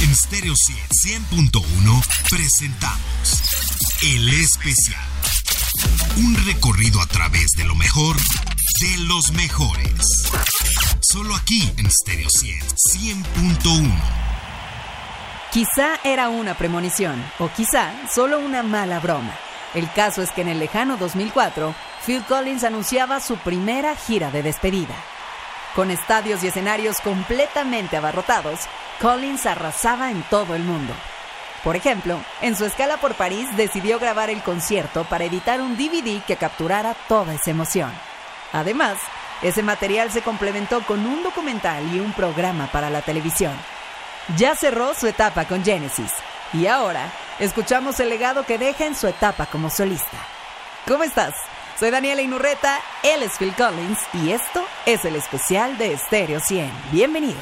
En Stereo 100.1 presentamos El Especial. Un recorrido a través de lo mejor de los mejores. Solo aquí en Stereo 100.1. Quizá era una premonición, o quizá solo una mala broma. El caso es que en el lejano 2004, Phil Collins anunciaba su primera gira de despedida. Con estadios y escenarios completamente abarrotados, Collins arrasaba en todo el mundo. Por ejemplo, en su escala por París decidió grabar el concierto para editar un DVD que capturara toda esa emoción. Además, ese material se complementó con un documental y un programa para la televisión. Ya cerró su etapa con Genesis y ahora escuchamos el legado que deja en su etapa como solista. ¿Cómo estás? Soy Daniela Inurreta, él es Phil Collins y esto es el especial de Stereo 100. Bienvenidos.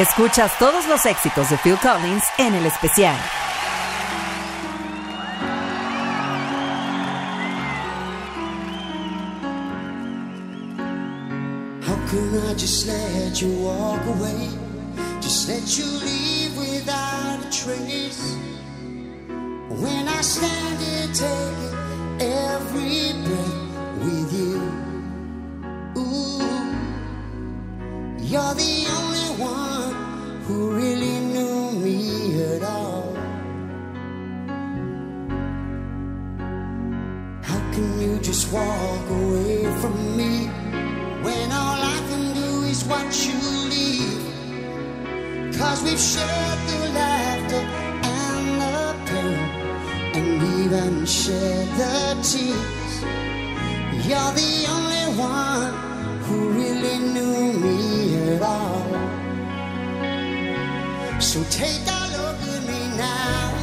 Escuchas todos los éxitos de Phil Collins en el especial. How can I just let you walk away? Just let you leave without a trace. When I stand here taking every breath with you. Ooh, you're the only one walk away from me when all I can do is watch you leave? Cause we've shared the laughter and the pain, and even shared the tears. You're the only one who really knew me at all. So take a look at me now.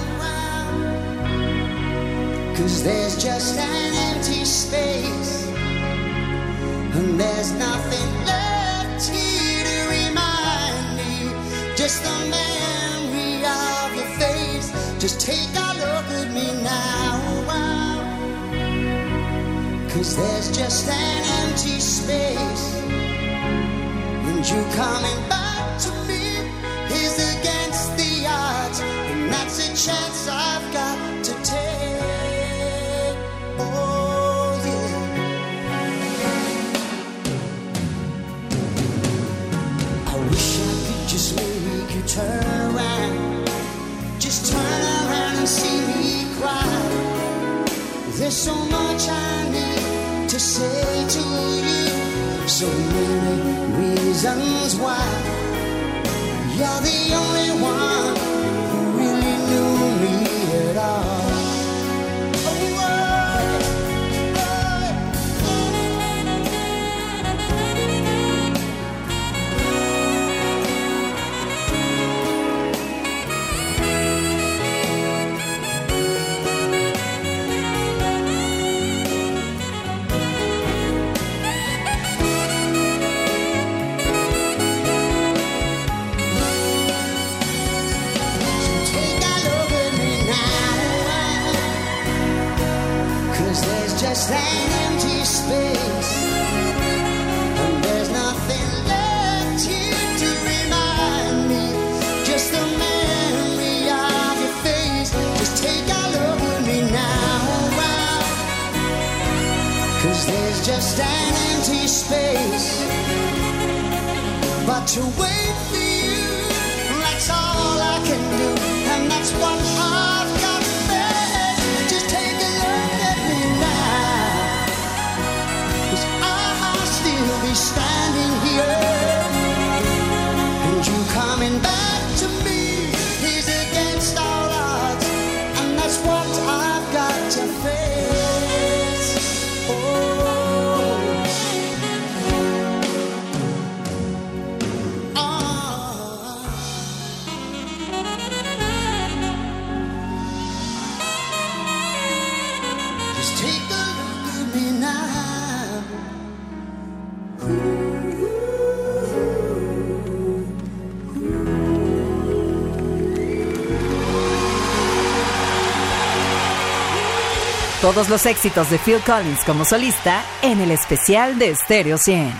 Cause there's just empty space. And there's nothing left here to remind me. Just the memory of your face. Just take a look at me now. Cause there's just an empty space. And you coming back to me is against the odds. And that's a chance I've There's so much I need to say to you. So many reasons why. You're the only one who really knew me at all. Cause there's just an empty space. And there's nothing left here to remind me. Just the memory of your face. Just take a look at me now. Cause there's just an empty space. But to wait Todos los éxitos de Phil Collins como solista en el especial de Stereo 100.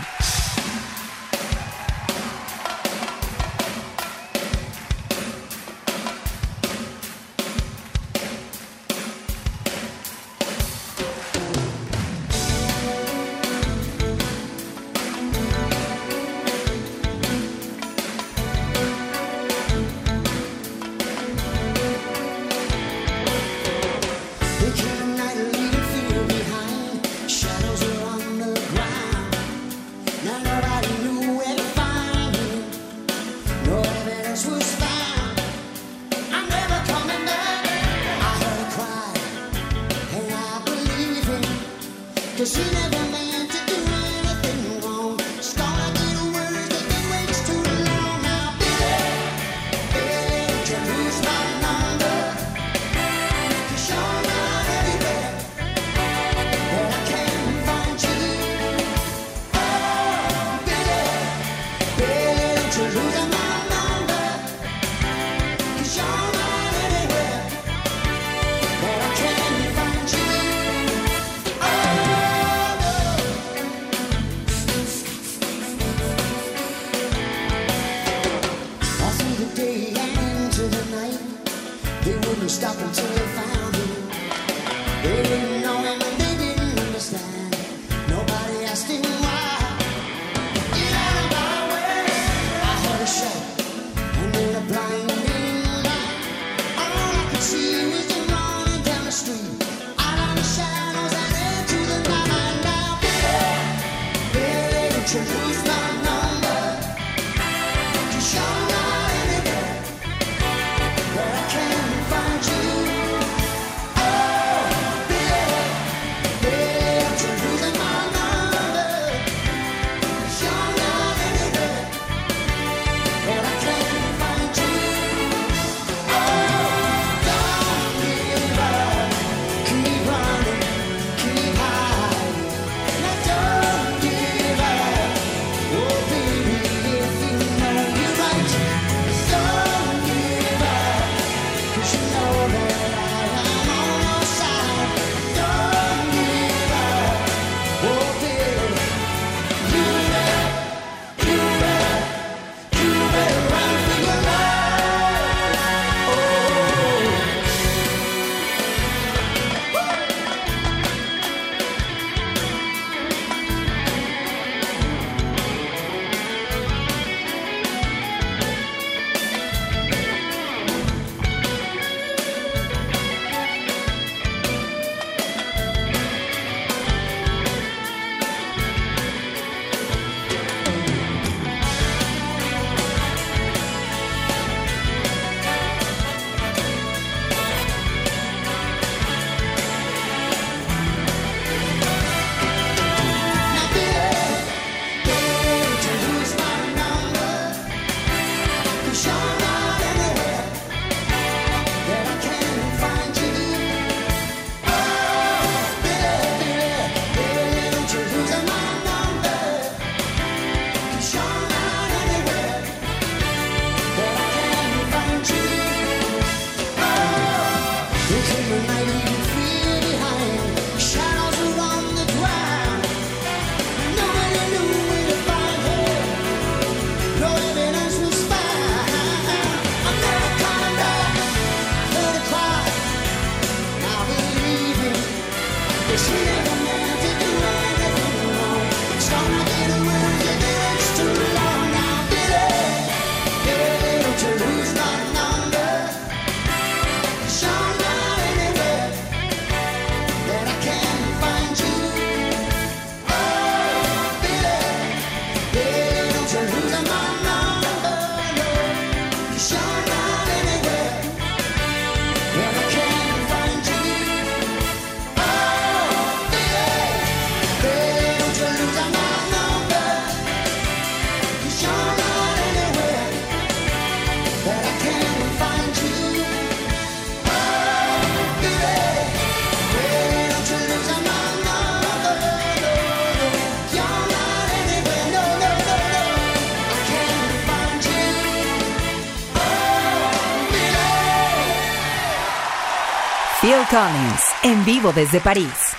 Collins, en vivo desde París.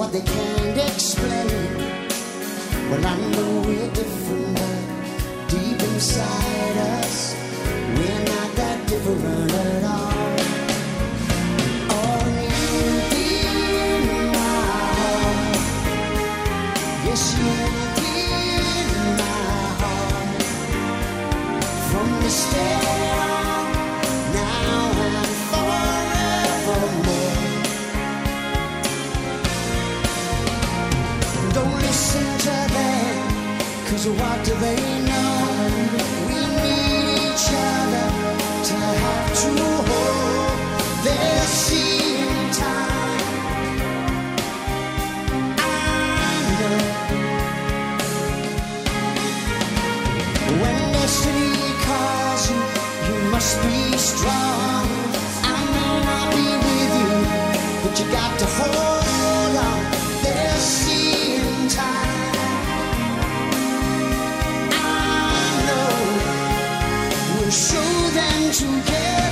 what they can't explain. Well, I know we're different, but deep inside us, we're not that different at all. So what do they know? We need each other to have to hold their seeing time. I know. When destiny calls you, you must be strong. I may not be with you, but you got to hold. Together.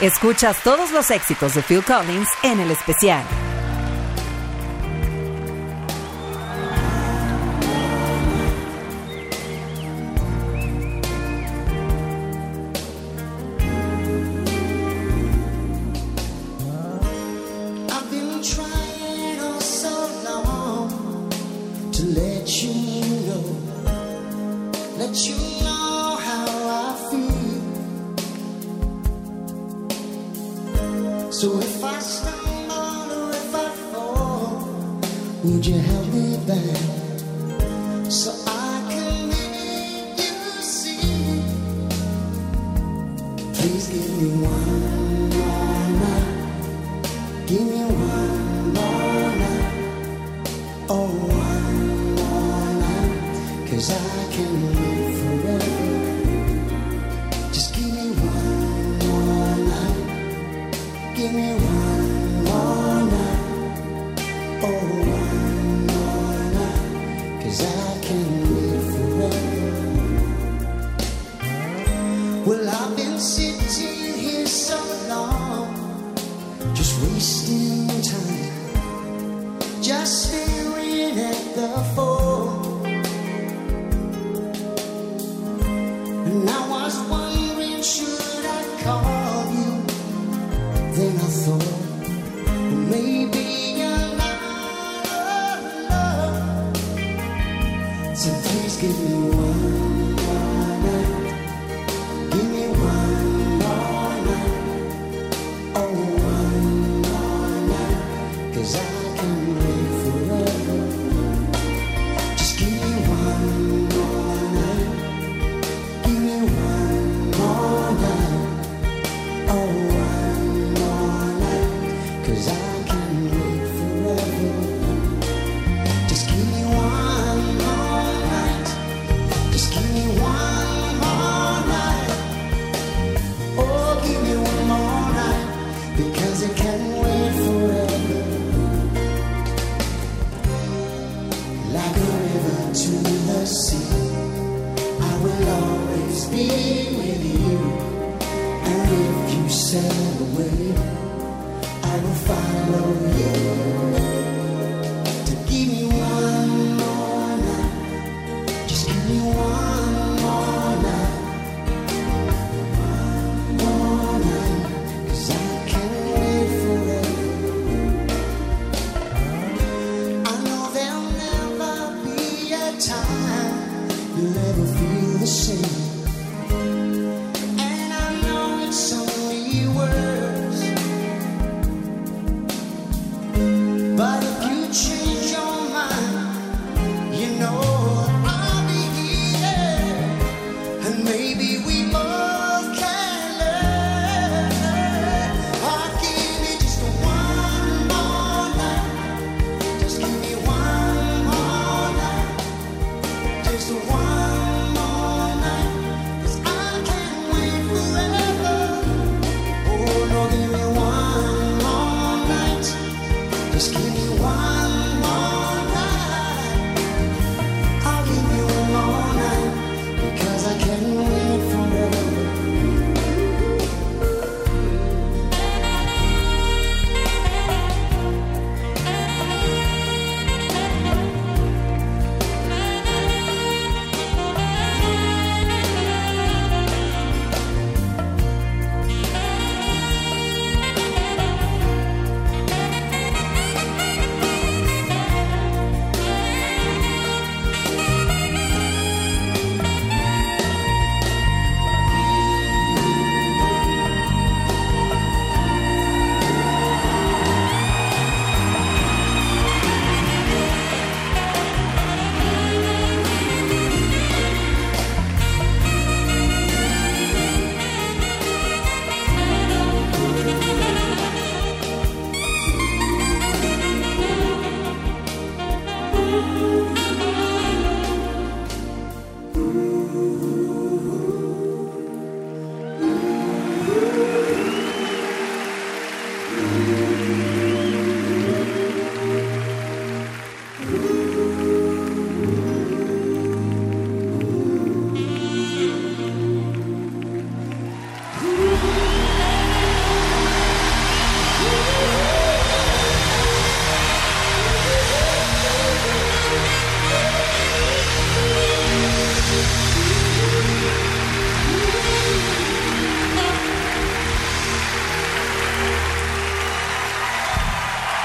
Escuchas todos los éxitos de Phil Collins en el especial. So if I stumble or if I fall, would you help me back? Just give me one.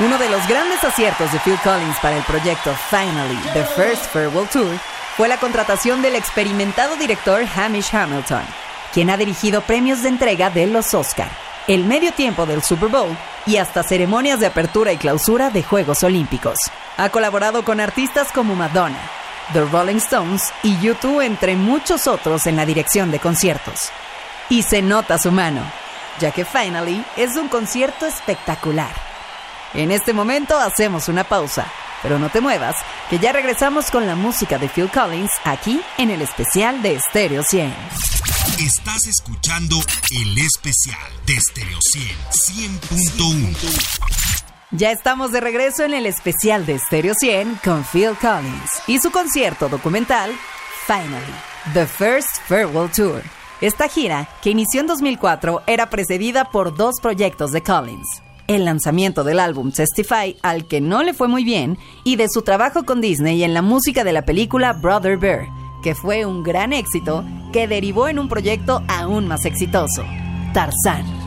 Uno de los grandes aciertos de Phil Collins para el proyecto Finally, The First Farewell Tour, fue la contratación del experimentado director Hamish Hamilton, quien ha dirigido premios de entrega de los Oscar, el medio tiempo del Super Bowl y hasta ceremonias de apertura y clausura de Juegos Olímpicos. Ha colaborado con artistas como Madonna, The Rolling Stones y U2, entre muchos otros, en la dirección de conciertos. Y se nota su mano, ya que Finally es un concierto espectacular en este momento hacemos una pausa, pero no te muevas, que ya regresamos con la música de Phil Collins aquí en el especial de Stereo 100. Estás escuchando el especial de Stereo 100 100.1. Ya estamos de regreso en el especial de Stereo 100 con Phil Collins y su concierto documental Finally, The First Farewell Tour. Esta gira, que inició en 2004, era precedida por dos proyectos de Collins. El lanzamiento del álbum Testify, al que no le fue muy bien, y de su trabajo con Disney en la música de la película Brother Bear, que fue un gran éxito que derivó en un proyecto aún más exitoso, Tarzán.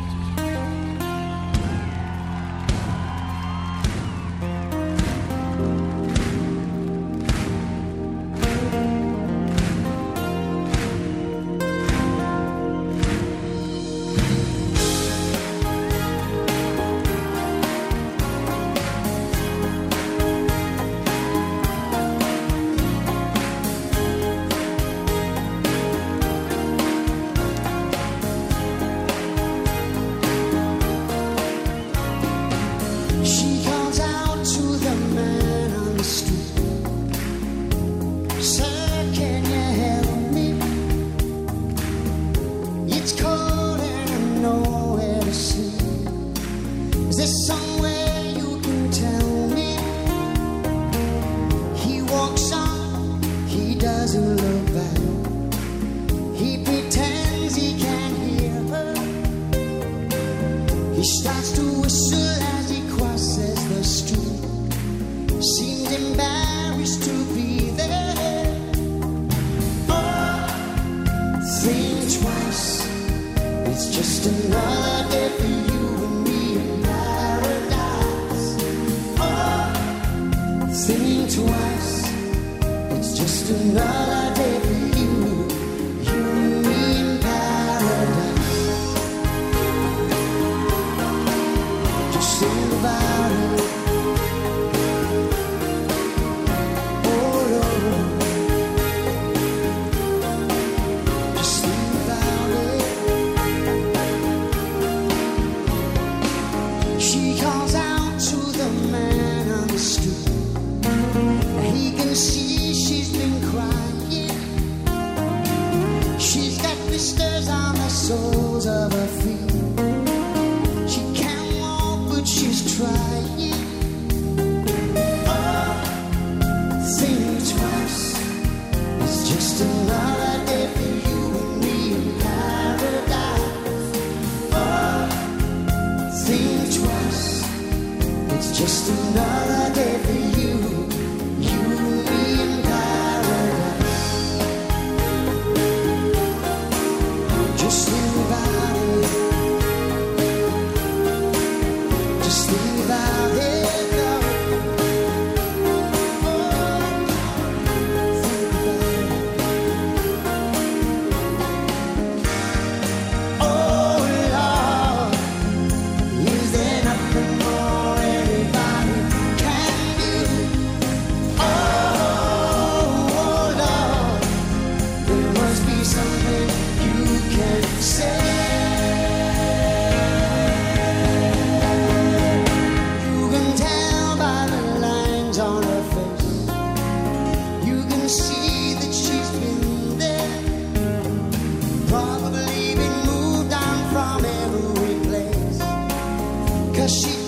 she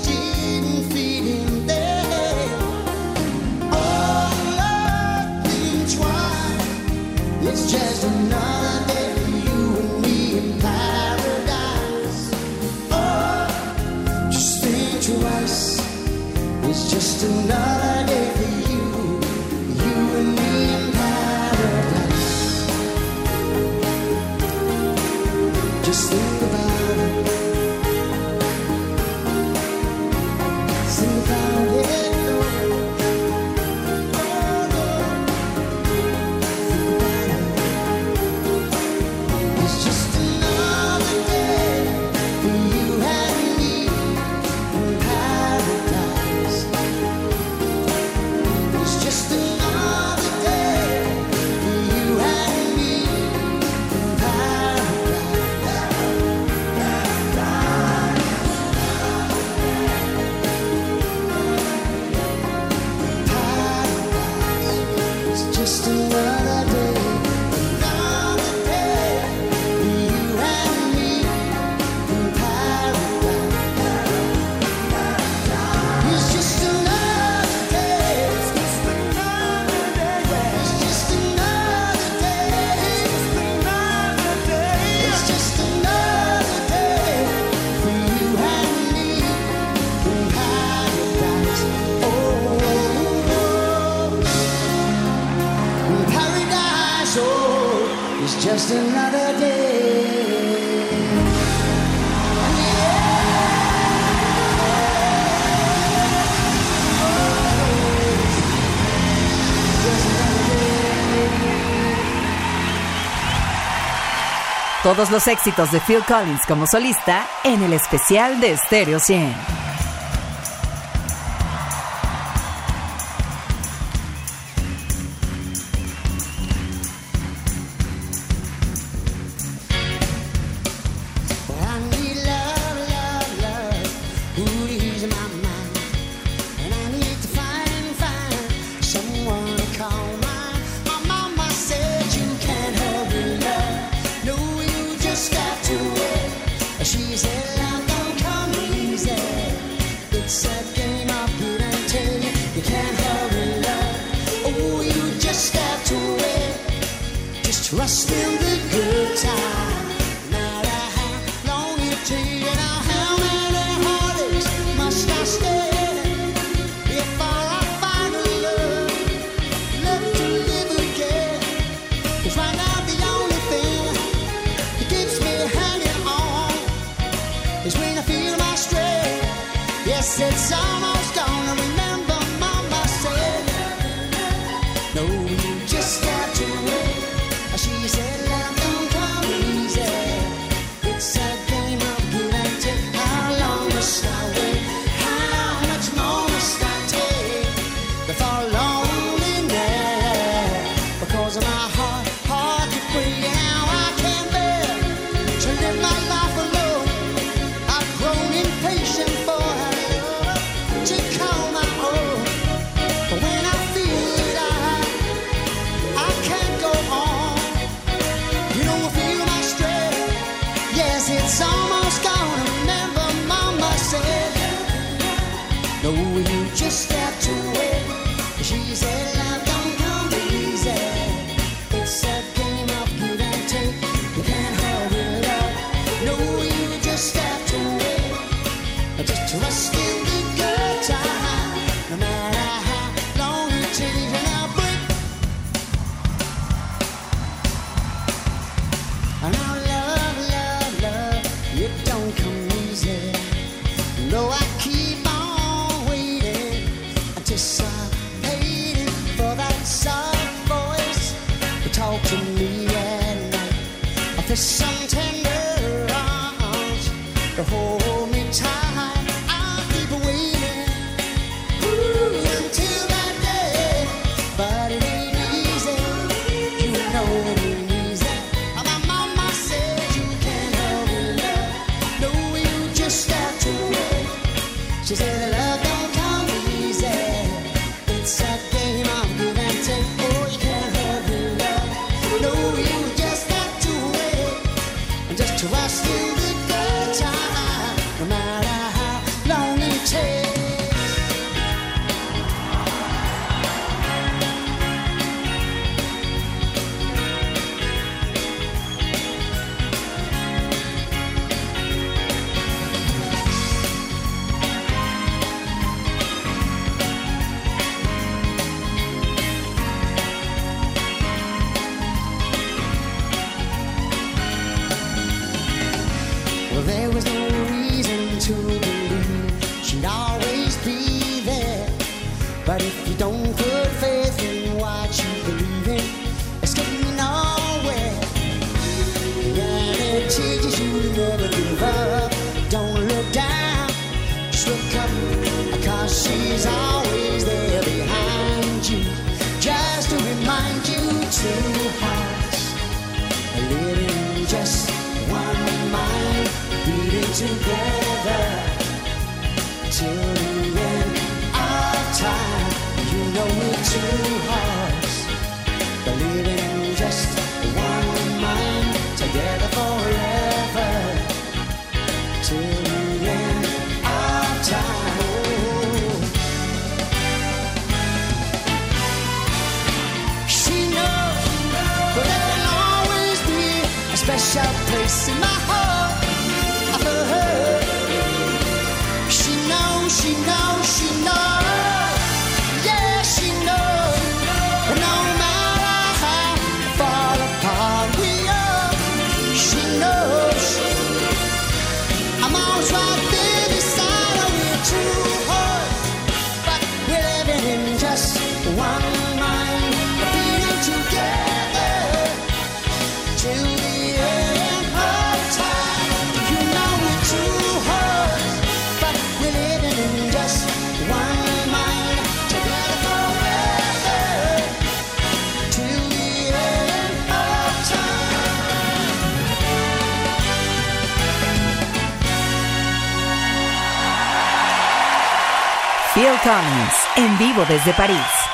just another day. Todos los éxitos de Phil Collins como solista en el especial de Stereo 100. Just said Christmas. Collins, en vivo desde París.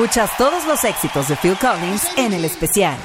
Escuchas todos los éxitos de Phil Collins en el especial.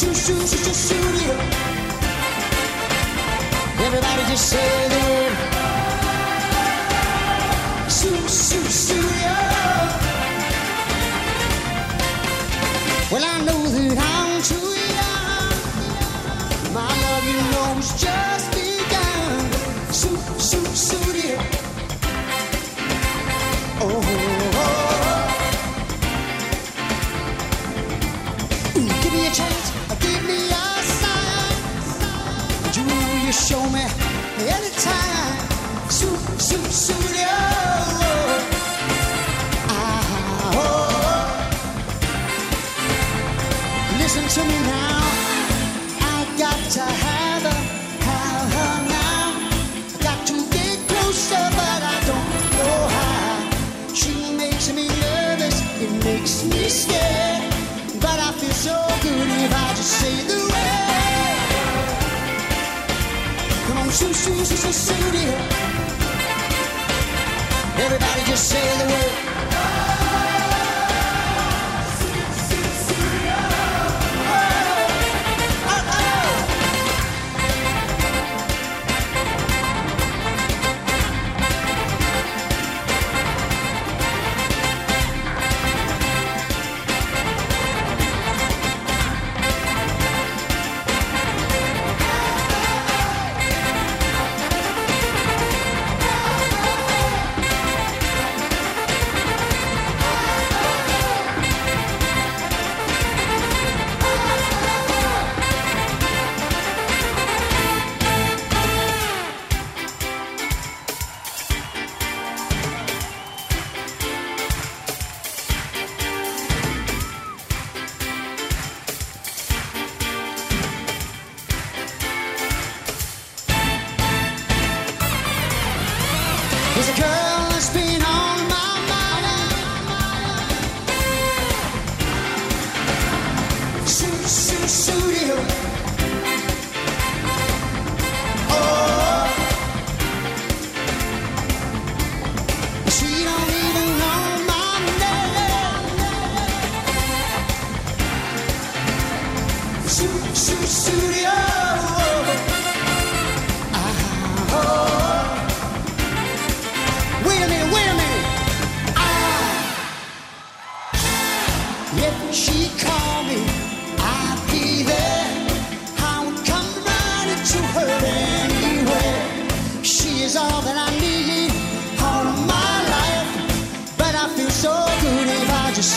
Shoot, shoot, shoot, shoot, shoot it. Everybody just say the word. Well, I know that I'm too young. My love, you know, is just begun. Shoot, shoot, shoot it. Oh, oh, oh. Ooh, give me a chance, give me a sign. You you show me anytime. Shoot, shoot, shoot it. To me now. I got to have her, have her now. I got to get closer, but I don't know how. She makes me nervous, it makes me scared. But I feel so good if I just say the word. Come on, shoot, shoot, shoot, shoot, it. Everybody just say the word.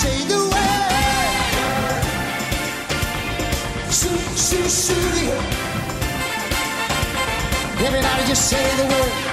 Say the word. Shoot, shoot, shoot it. Everybody just say the word.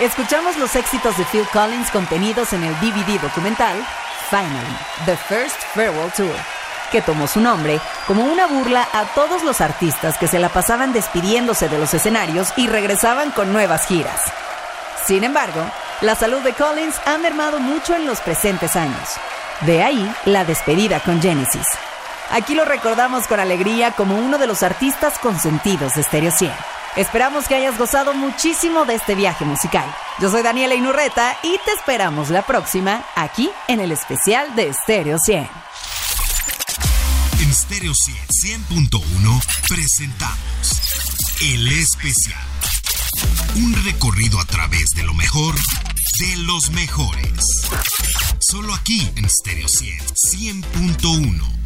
Escuchamos los éxitos de Phil Collins contenidos en el DVD documental Finally, The First Farewell Tour que tomó su nombre como una burla a todos los artistas que se la pasaban despidiéndose de los escenarios y regresaban con nuevas giras. Sin embargo, la salud de Collins ha mermado mucho en los presentes años. De ahí la despedida con Genesis. Aquí lo recordamos con alegría como uno de los artistas consentidos de Stereo 100. Esperamos que hayas gozado muchísimo de este viaje musical. Yo soy Daniela Inurreta y te esperamos la próxima aquí en el especial de Stereo 100. En Stereo 100, 100.1 presentamos El Especial. Un recorrido a través de lo mejor de los mejores. Solo aquí en Stereo 100, 100.1